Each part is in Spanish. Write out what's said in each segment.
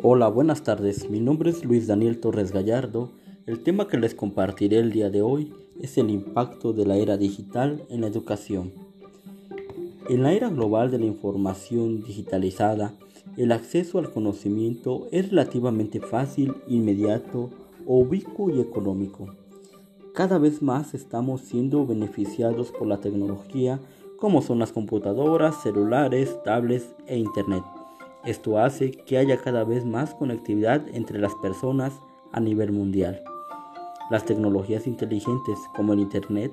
Hola, buenas tardes. Mi nombre es Luis Daniel Torres Gallardo. El tema que les compartiré el día de hoy es el impacto de la era digital en la educación. En la era global de la información digitalizada, el acceso al conocimiento es relativamente fácil, inmediato, ubicuo y económico. Cada vez más estamos siendo beneficiados por la tecnología como son las computadoras, celulares, tablets e Internet. Esto hace que haya cada vez más conectividad entre las personas a nivel mundial. Las tecnologías inteligentes como el Internet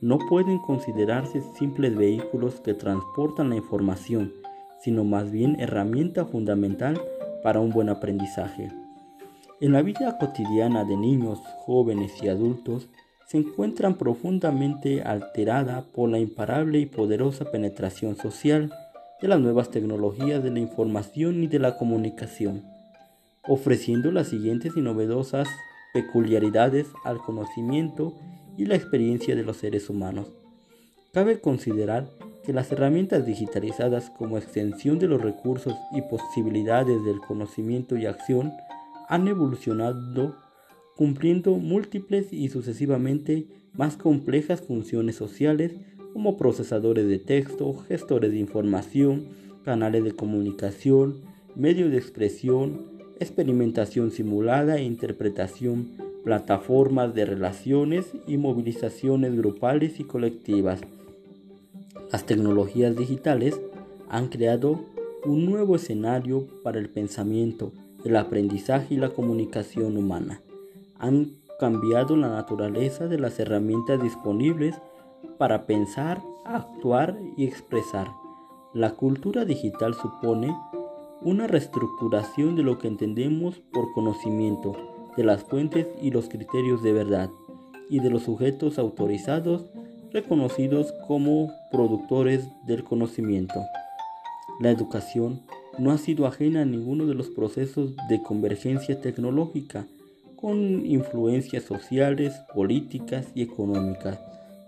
no pueden considerarse simples vehículos que transportan la información, sino más bien herramienta fundamental para un buen aprendizaje. En la vida cotidiana de niños, jóvenes y adultos se encuentran profundamente alterada por la imparable y poderosa penetración social de las nuevas tecnologías de la información y de la comunicación, ofreciendo las siguientes y novedosas peculiaridades al conocimiento y la experiencia de los seres humanos. Cabe considerar que las herramientas digitalizadas como extensión de los recursos y posibilidades del conocimiento y acción han evolucionado cumpliendo múltiples y sucesivamente más complejas funciones sociales como procesadores de texto, gestores de información, canales de comunicación, medios de expresión, experimentación simulada e interpretación, plataformas de relaciones y movilizaciones grupales y colectivas. Las tecnologías digitales han creado un nuevo escenario para el pensamiento, el aprendizaje y la comunicación humana. Han cambiado la naturaleza de las herramientas disponibles para pensar, actuar y expresar. La cultura digital supone una reestructuración de lo que entendemos por conocimiento, de las fuentes y los criterios de verdad, y de los sujetos autorizados reconocidos como productores del conocimiento. La educación no ha sido ajena a ninguno de los procesos de convergencia tecnológica con influencias sociales, políticas y económicas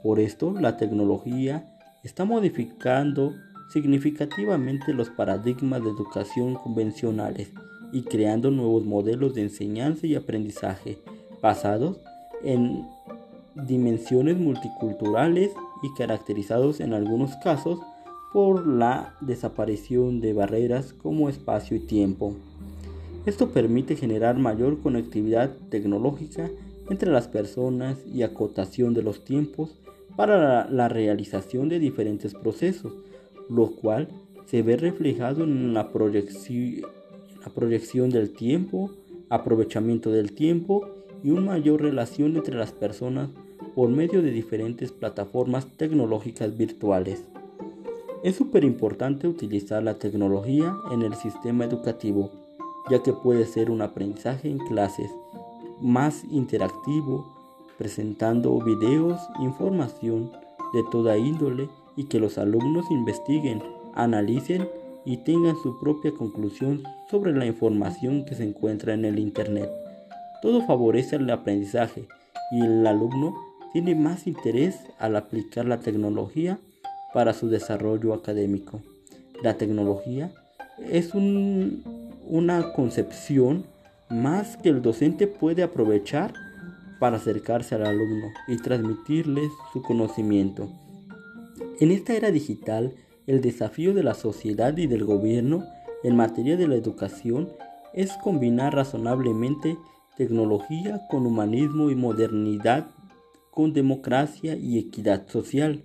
por esto, la tecnología está modificando significativamente los paradigmas de educación convencionales y creando nuevos modelos de enseñanza y aprendizaje basados en dimensiones multiculturales y caracterizados en algunos casos por la desaparición de barreras como espacio y tiempo. Esto permite generar mayor conectividad tecnológica entre las personas y acotación de los tiempos para la, realización de diferentes procesos, lo cual se ve reflejado en la proyección, la proyección del tiempo, aprovechamiento del tiempo y una mayor relación entre las personas por medio de diferentes plataformas tecnológicas virtuales. Es súper importante utilizar la tecnología en el sistema educativo, ya que puede ser un aprendizaje en clases más interactivo, presentando videos, información de toda índole y que los alumnos investiguen, analicen y tengan su propia conclusión sobre la información que se encuentra en el Internet. Todo favorece el aprendizaje y el alumno tiene más interés al aplicar la tecnología para su desarrollo académico. La tecnología es una concepción más que el docente puede aprovechar para acercarse al alumno y transmitirles su conocimiento. En esta era digital, el desafío de la sociedad y del gobierno en materia de la educación es combinar razonablemente tecnología con humanismo y modernidad, con democracia y equidad social.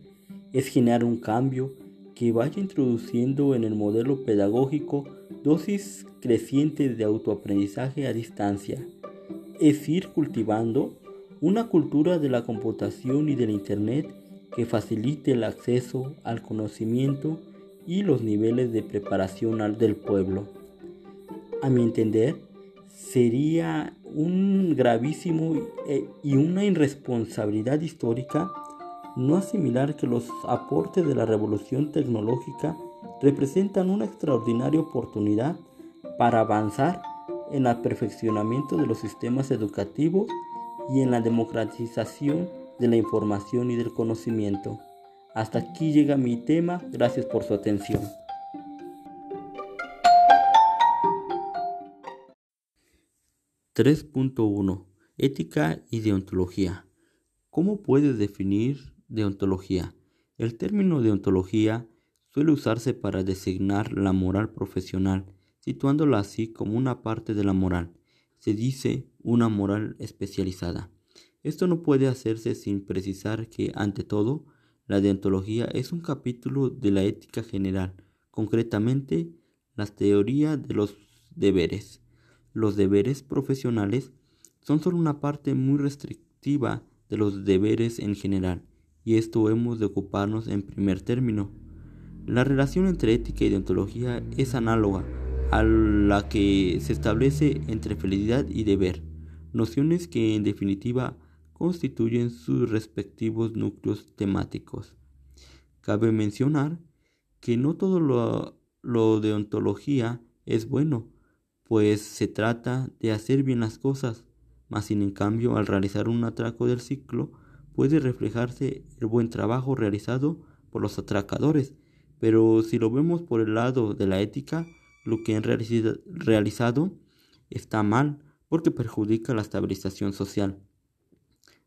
Es generar un cambio que vaya introduciendo en el modelo pedagógico dosis crecientes de autoaprendizaje a distancia. Es ir cultivando una cultura de la computación y del Internet que facilite el acceso al conocimiento y los niveles de preparación del pueblo. A mi entender, sería un gravísimo eh, y una irresponsabilidad histórica no asimilar que los aportes de la revolución tecnológica representan una extraordinaria oportunidad para avanzar en el perfeccionamiento de los sistemas educativos y en la democratización de la información y del conocimiento. Hasta aquí llega mi tema, gracias por su atención. 3.1 Ética y deontología. ¿Cómo puedes definir deontología? El término deontología suele usarse para designar la moral profesional, situándola así como una parte de la moral. Se dice una moral especializada. Esto no puede hacerse sin precisar que, ante todo, la deontología es un capítulo de la ética general, concretamente la teoría de los deberes. Los deberes profesionales son solo una parte muy restrictiva de los deberes en general, y esto hemos de ocuparnos en primer término. La relación entre ética y deontología es análoga a la que se establece entre felicidad y deber, nociones que en definitiva constituyen sus respectivos núcleos temáticos. Cabe mencionar que no todo lo, de ontología es bueno, pues se trata de hacer bien las cosas, mas sin en cambio al realizar un atraco del ciclo puede reflejarse el buen trabajo realizado por los atracadores, pero si lo vemos por el lado de la ética, lo que han realizado está mal porque perjudica la estabilización social.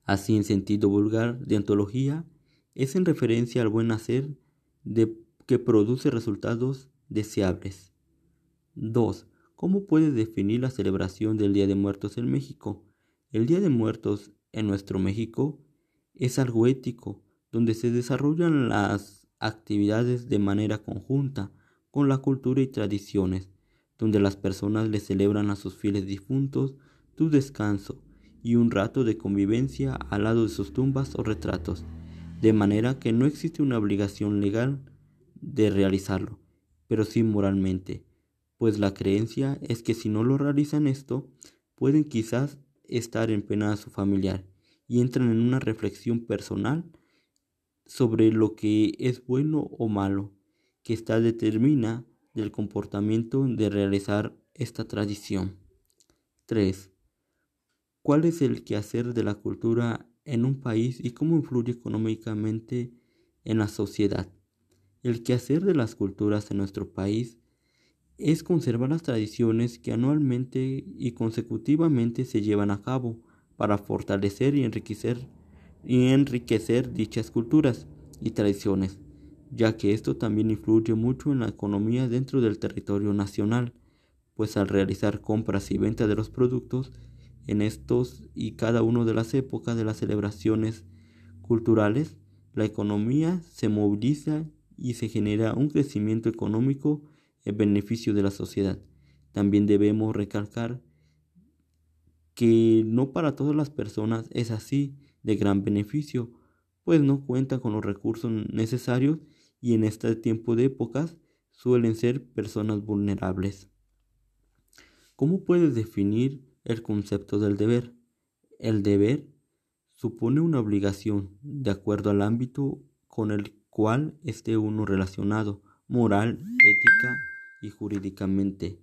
Así, en sentido vulgar de ontología, es en referencia al buen hacer de que produce resultados deseables. 2. ¿Cómo puede definir la celebración del Día de Muertos en México? El Día de Muertos en nuestro México es algo ético, donde se desarrollan las actividades de manera conjunta con la cultura y tradiciones, donde las personas le celebran a sus fieles difuntos tu descanso y un rato de convivencia al lado de sus tumbas o retratos, de manera que no existe una obligación legal de realizarlo, pero sí moralmente, pues la creencia es que si no lo realizan esto, pueden quizás estar en pena a su familiar y entran en una reflexión personal sobre lo que es bueno o malo, que está determina del comportamiento de realizar esta tradición. 3. ¿Cuál es el quehacer de la cultura en un país y cómo influye económicamente en la sociedad? El quehacer de las culturas en nuestro país es conservar las tradiciones que anualmente y consecutivamente se llevan a cabo para fortalecer y enriquecer, y enriquecer dichas culturas y tradiciones, ya que esto también influye mucho en la economía dentro del territorio nacional, pues al realizar compras y venta de los productos en estos y cada una de las épocas de las celebraciones culturales, la economía se moviliza y se genera un crecimiento económico en beneficio de la sociedad. También debemos recalcar que no para todas las personas es así de gran beneficio, pues no cuentan con los recursos necesarios y en este tiempo de épocas suelen ser personas vulnerables. ¿Cómo puedes definir el concepto del deber? El deber supone una obligación de acuerdo al ámbito con el cual esté uno relacionado, moral, ética y jurídicamente.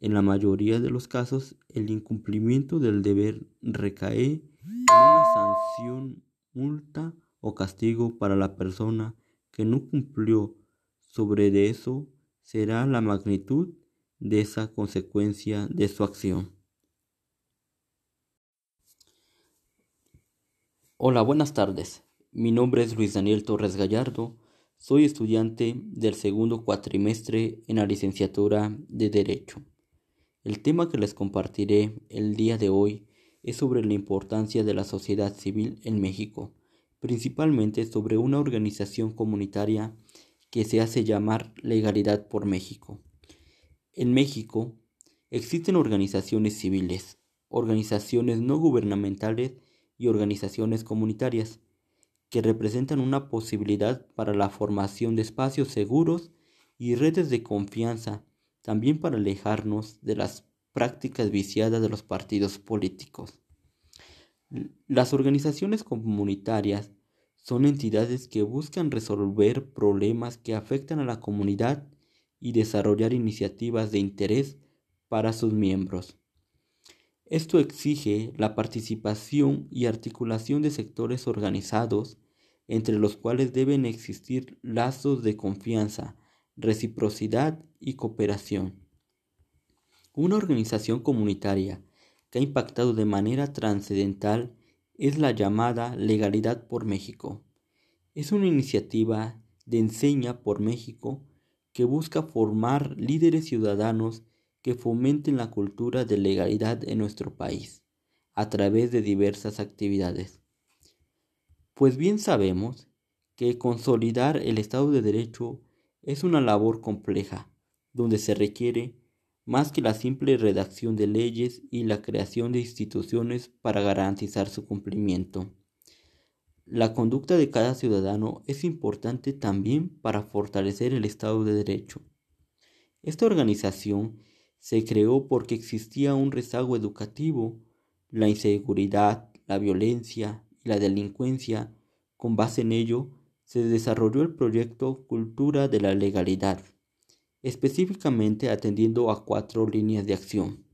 En la mayoría de los casos, el incumplimiento del deber recae en una sanción, multa o castigo para la persona que no cumplió. Sobre de eso será la magnitud de esa consecuencia de su acción. Hola, buenas tardes. Mi nombre es Luis Daniel Torres Gallardo. Soy estudiante del segundo cuatrimestre en la licenciatura de Derecho. El tema que les compartiré el día de hoy es sobre la importancia de la sociedad civil en México, principalmente sobre una organización comunitaria que se hace llamar Legalidad por México. En México existen organizaciones civiles, organizaciones no gubernamentales y organizaciones comunitarias que representan una posibilidad para la formación de espacios seguros y redes de confianza, también para alejarnos de las prácticas viciadas de los partidos políticos. Las organizaciones comunitarias son entidades que buscan resolver problemas que afectan a la comunidad y desarrollar iniciativas de interés para sus miembros. Esto exige la participación y articulación de sectores organizados, entre los cuales deben existir lazos de confianza, reciprocidad y cooperación. Una organización comunitaria que ha impactado de manera trascendental es la llamada Legalidad por México. Es una iniciativa de Enseña por México que busca formar líderes ciudadanos que fomenten la cultura de legalidad en nuestro país a través de diversas actividades. Pues bien sabemos que consolidar el Estado de Derecho es una labor compleja, donde se requiere más que la simple redacción de leyes y la creación de instituciones para garantizar su cumplimiento. La conducta de cada ciudadano es importante también para fortalecer el Estado de Derecho. Esta organización se creó porque existía un rezago educativo, la inseguridad, la violencia y la delincuencia. Con base en ello, se desarrolló el proyecto Cultura de la Legalidad, específicamente atendiendo a cuatro líneas de acción.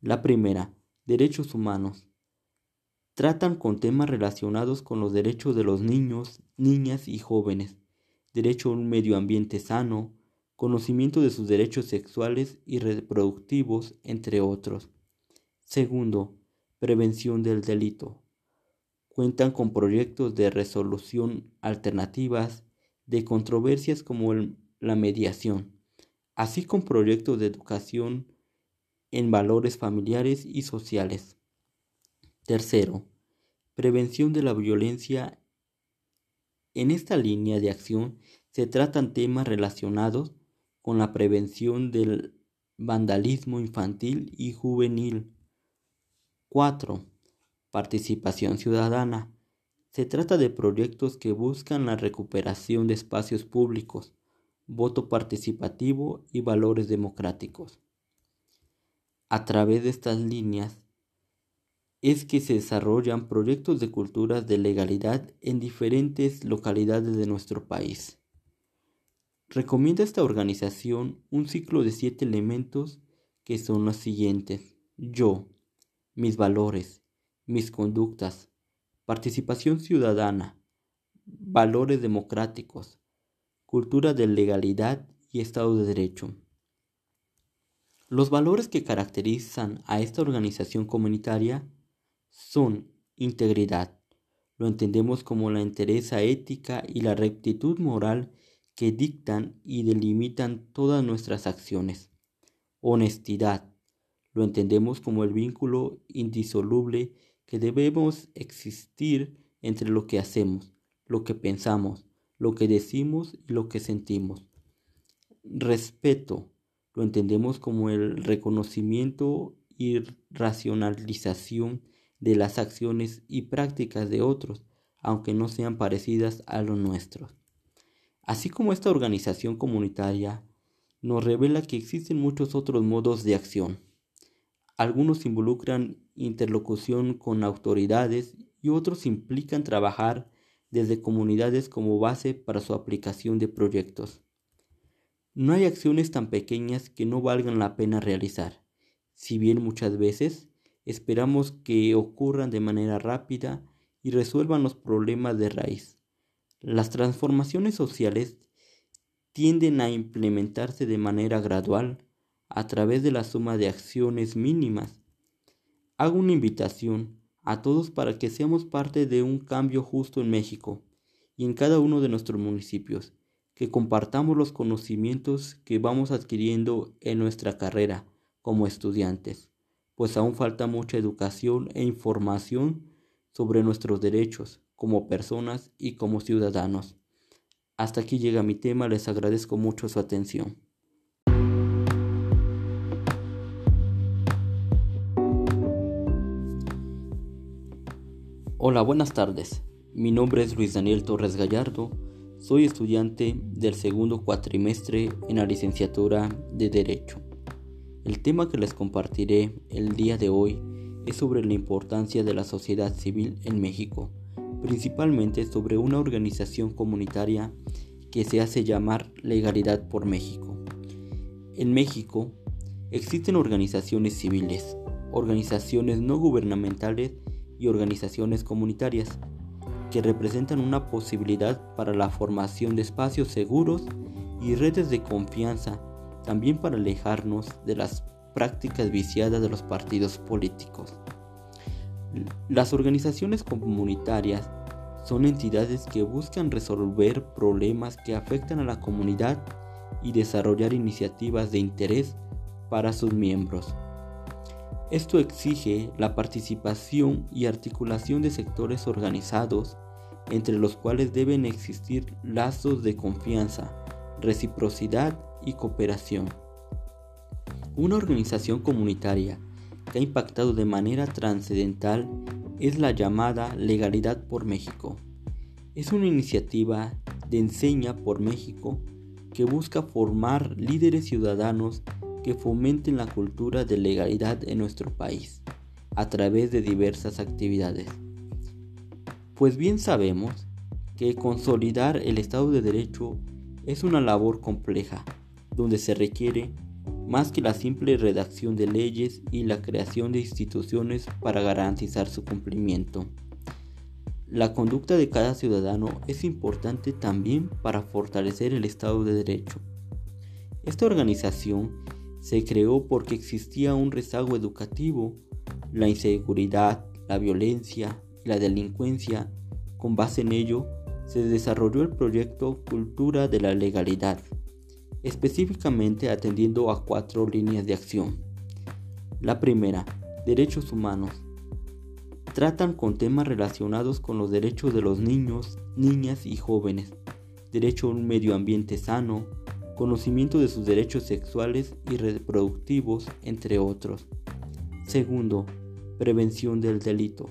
La primera, derechos humanos. Tratan con temas relacionados con los derechos de los niños, niñas y jóvenes, derecho a un medio ambiente sano, conocimiento de sus derechos sexuales y reproductivos, entre otros. Segundo, prevención del delito. Cuentan con proyectos de resolución alternativas de controversias como la mediación, así como proyectos de educación en valores familiares y sociales. Tercero, prevención de la violencia. En esta línea de acción se tratan temas relacionados con la prevención del vandalismo infantil y juvenil. 4. Participación ciudadana. Se trata de proyectos que buscan la recuperación de espacios públicos, voto participativo y valores democráticos. A través de estas líneas es que se desarrollan proyectos de culturas de legalidad en diferentes localidades de nuestro país. Recomienda esta organización un ciclo de siete elementos que son los siguientes. Yo, mis valores, mis conductas, participación ciudadana, valores democráticos, cultura de legalidad y Estado de Derecho. Los valores que caracterizan a esta organización comunitaria son integridad, lo entendemos como la entereza ética y la rectitud moral que dictan y delimitan todas nuestras acciones. Honestidad. Lo entendemos como el vínculo indisoluble que debemos existir entre lo que hacemos, lo que pensamos, lo que decimos y lo que sentimos. Respeto. Lo entendemos como el reconocimiento y racionalización de las acciones y prácticas de otros, aunque no sean parecidas a los nuestros. Así como esta organización comunitaria nos revela que existen muchos otros modos de acción. Algunos involucran interlocución con autoridades y otros implican trabajar desde comunidades como base para su aplicación de proyectos. No hay acciones tan pequeñas que no valgan la pena realizar, si bien muchas veces esperamos que ocurran de manera rápida y resuelvan los problemas de raíz. Las transformaciones sociales tienden a implementarse de manera gradual a través de la suma de acciones mínimas. Hago una invitación a todos para que seamos parte de un cambio justo en México y en cada uno de nuestros municipios, que compartamos los conocimientos que vamos adquiriendo en nuestra carrera como estudiantes, pues aún falta mucha educación e información sobre nuestros derechos, como personas y como ciudadanos. Hasta aquí llega mi tema, les agradezco mucho su atención. Hola, buenas tardes. Mi nombre es Luis Daniel Torres Gallardo. Soy estudiante del segundo cuatrimestre en la licenciatura de Derecho. El tema que les compartiré el día de hoy es sobre la importancia de la sociedad civil en México principalmente sobre una organización comunitaria que se hace llamar Legalidad por México. En México existen organizaciones civiles, organizaciones no gubernamentales y organizaciones comunitarias que representan una posibilidad para la formación de espacios seguros y redes de confianza, también para alejarnos de las prácticas viciadas de los partidos políticos. Las organizaciones comunitarias son entidades que buscan resolver problemas que afectan a la comunidad y desarrollar iniciativas de interés para sus miembros. Esto exige la participación y articulación de sectores organizados, entre los cuales deben existir lazos de confianza, reciprocidad y cooperación. Una organización comunitaria que ha impactado de manera trascendental es la llamada Legalidad por México. Es una iniciativa de Enseña por México que busca formar líderes ciudadanos que fomenten la cultura de legalidad en nuestro país a través de diversas actividades. Pues bien sabemos que consolidar el Estado de Derecho es una labor compleja, donde se requiere más que la simple redacción de leyes y la creación de instituciones para garantizar su cumplimiento. La conducta de cada ciudadano es importante también para fortalecer el Estado de Derecho. Esta organización se creó porque existía un rezago educativo, la inseguridad, la violencia y la delincuencia. Con base en ello, se desarrolló el proyecto Cultura de la Legalidad, específicamente atendiendo a cuatro líneas de acción. La primera, derechos humanos. Tratan con temas relacionados con los derechos de los niños, niñas y jóvenes, derecho a un medio ambiente sano, conocimiento de sus derechos sexuales y reproductivos, entre otros. Segundo, prevención del delito.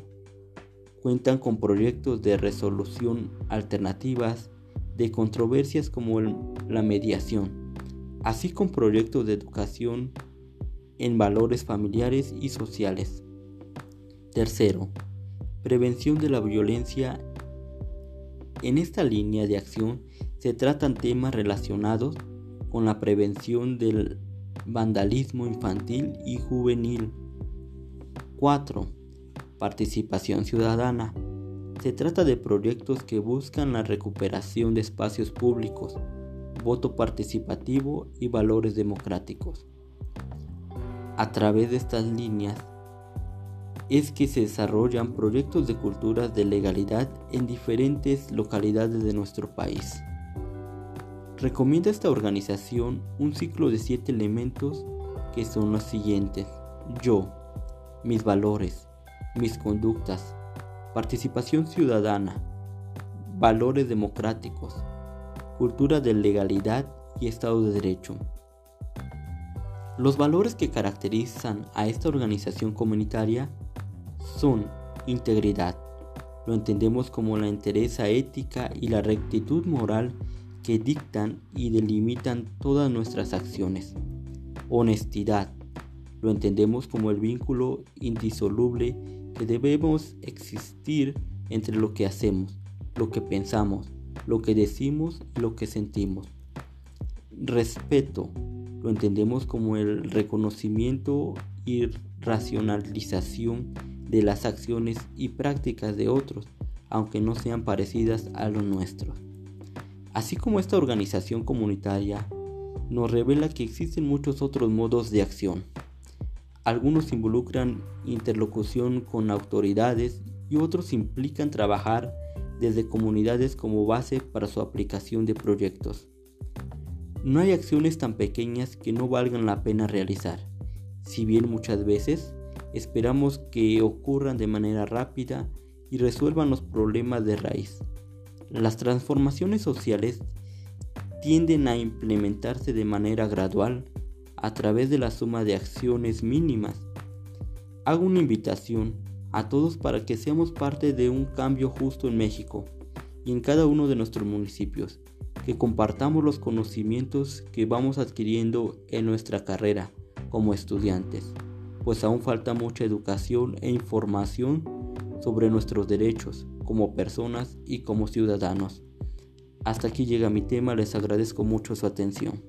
Cuentan con proyectos de resolución alternativas de controversias como la mediación, así como proyectos de educación en valores familiares y sociales. Tercero, prevención de la violencia. En esta línea de acción se tratan temas relacionados con la prevención del vandalismo infantil y juvenil. 4. Participación ciudadana. Se trata de proyectos que buscan la recuperación de espacios públicos, voto participativo y valores democráticos. A través de estas líneas es que se desarrollan proyectos de culturas de legalidad en diferentes localidades de nuestro país. Recomienda esta organización un ciclo de siete elementos que son los siguientes. Yo, mis valores, mis conductas, participación ciudadana, valores democráticos, cultura de legalidad y Estado de Derecho. Los valores que caracterizan a esta organización comunitaria son integridad, lo entendemos como la entereza ética y la rectitud moral que dictan y delimitan todas nuestras acciones. Honestidad. Lo entendemos como el vínculo indisoluble que debemos existir entre lo que hacemos, lo que pensamos, lo que decimos y lo que sentimos. Respeto. Lo entendemos como el reconocimiento y racionalización de las acciones y prácticas de otros, aunque no sean parecidas a los nuestros. Así como esta organización comunitaria nos revela que existen muchos otros modos de acción. Algunos involucran interlocución con autoridades y otros implican trabajar desde comunidades como base para su aplicación de proyectos. No hay acciones tan pequeñas que no valgan la pena realizar, si bien muchas veces esperamos que ocurran de manera rápida y resuelvan los problemas de raíz. Las transformaciones sociales tienden a implementarse de manera gradual a través de la suma de acciones mínimas. Hago una invitación a todos para que seamos parte de un cambio justo en México y en cada uno de nuestros municipios, que compartamos los conocimientos que vamos adquiriendo en nuestra carrera como estudiantes, pues aún falta mucha educación e información sobre nuestros derechos, como personas y como ciudadanos. Hasta aquí llega mi tema, les agradezco mucho su atención.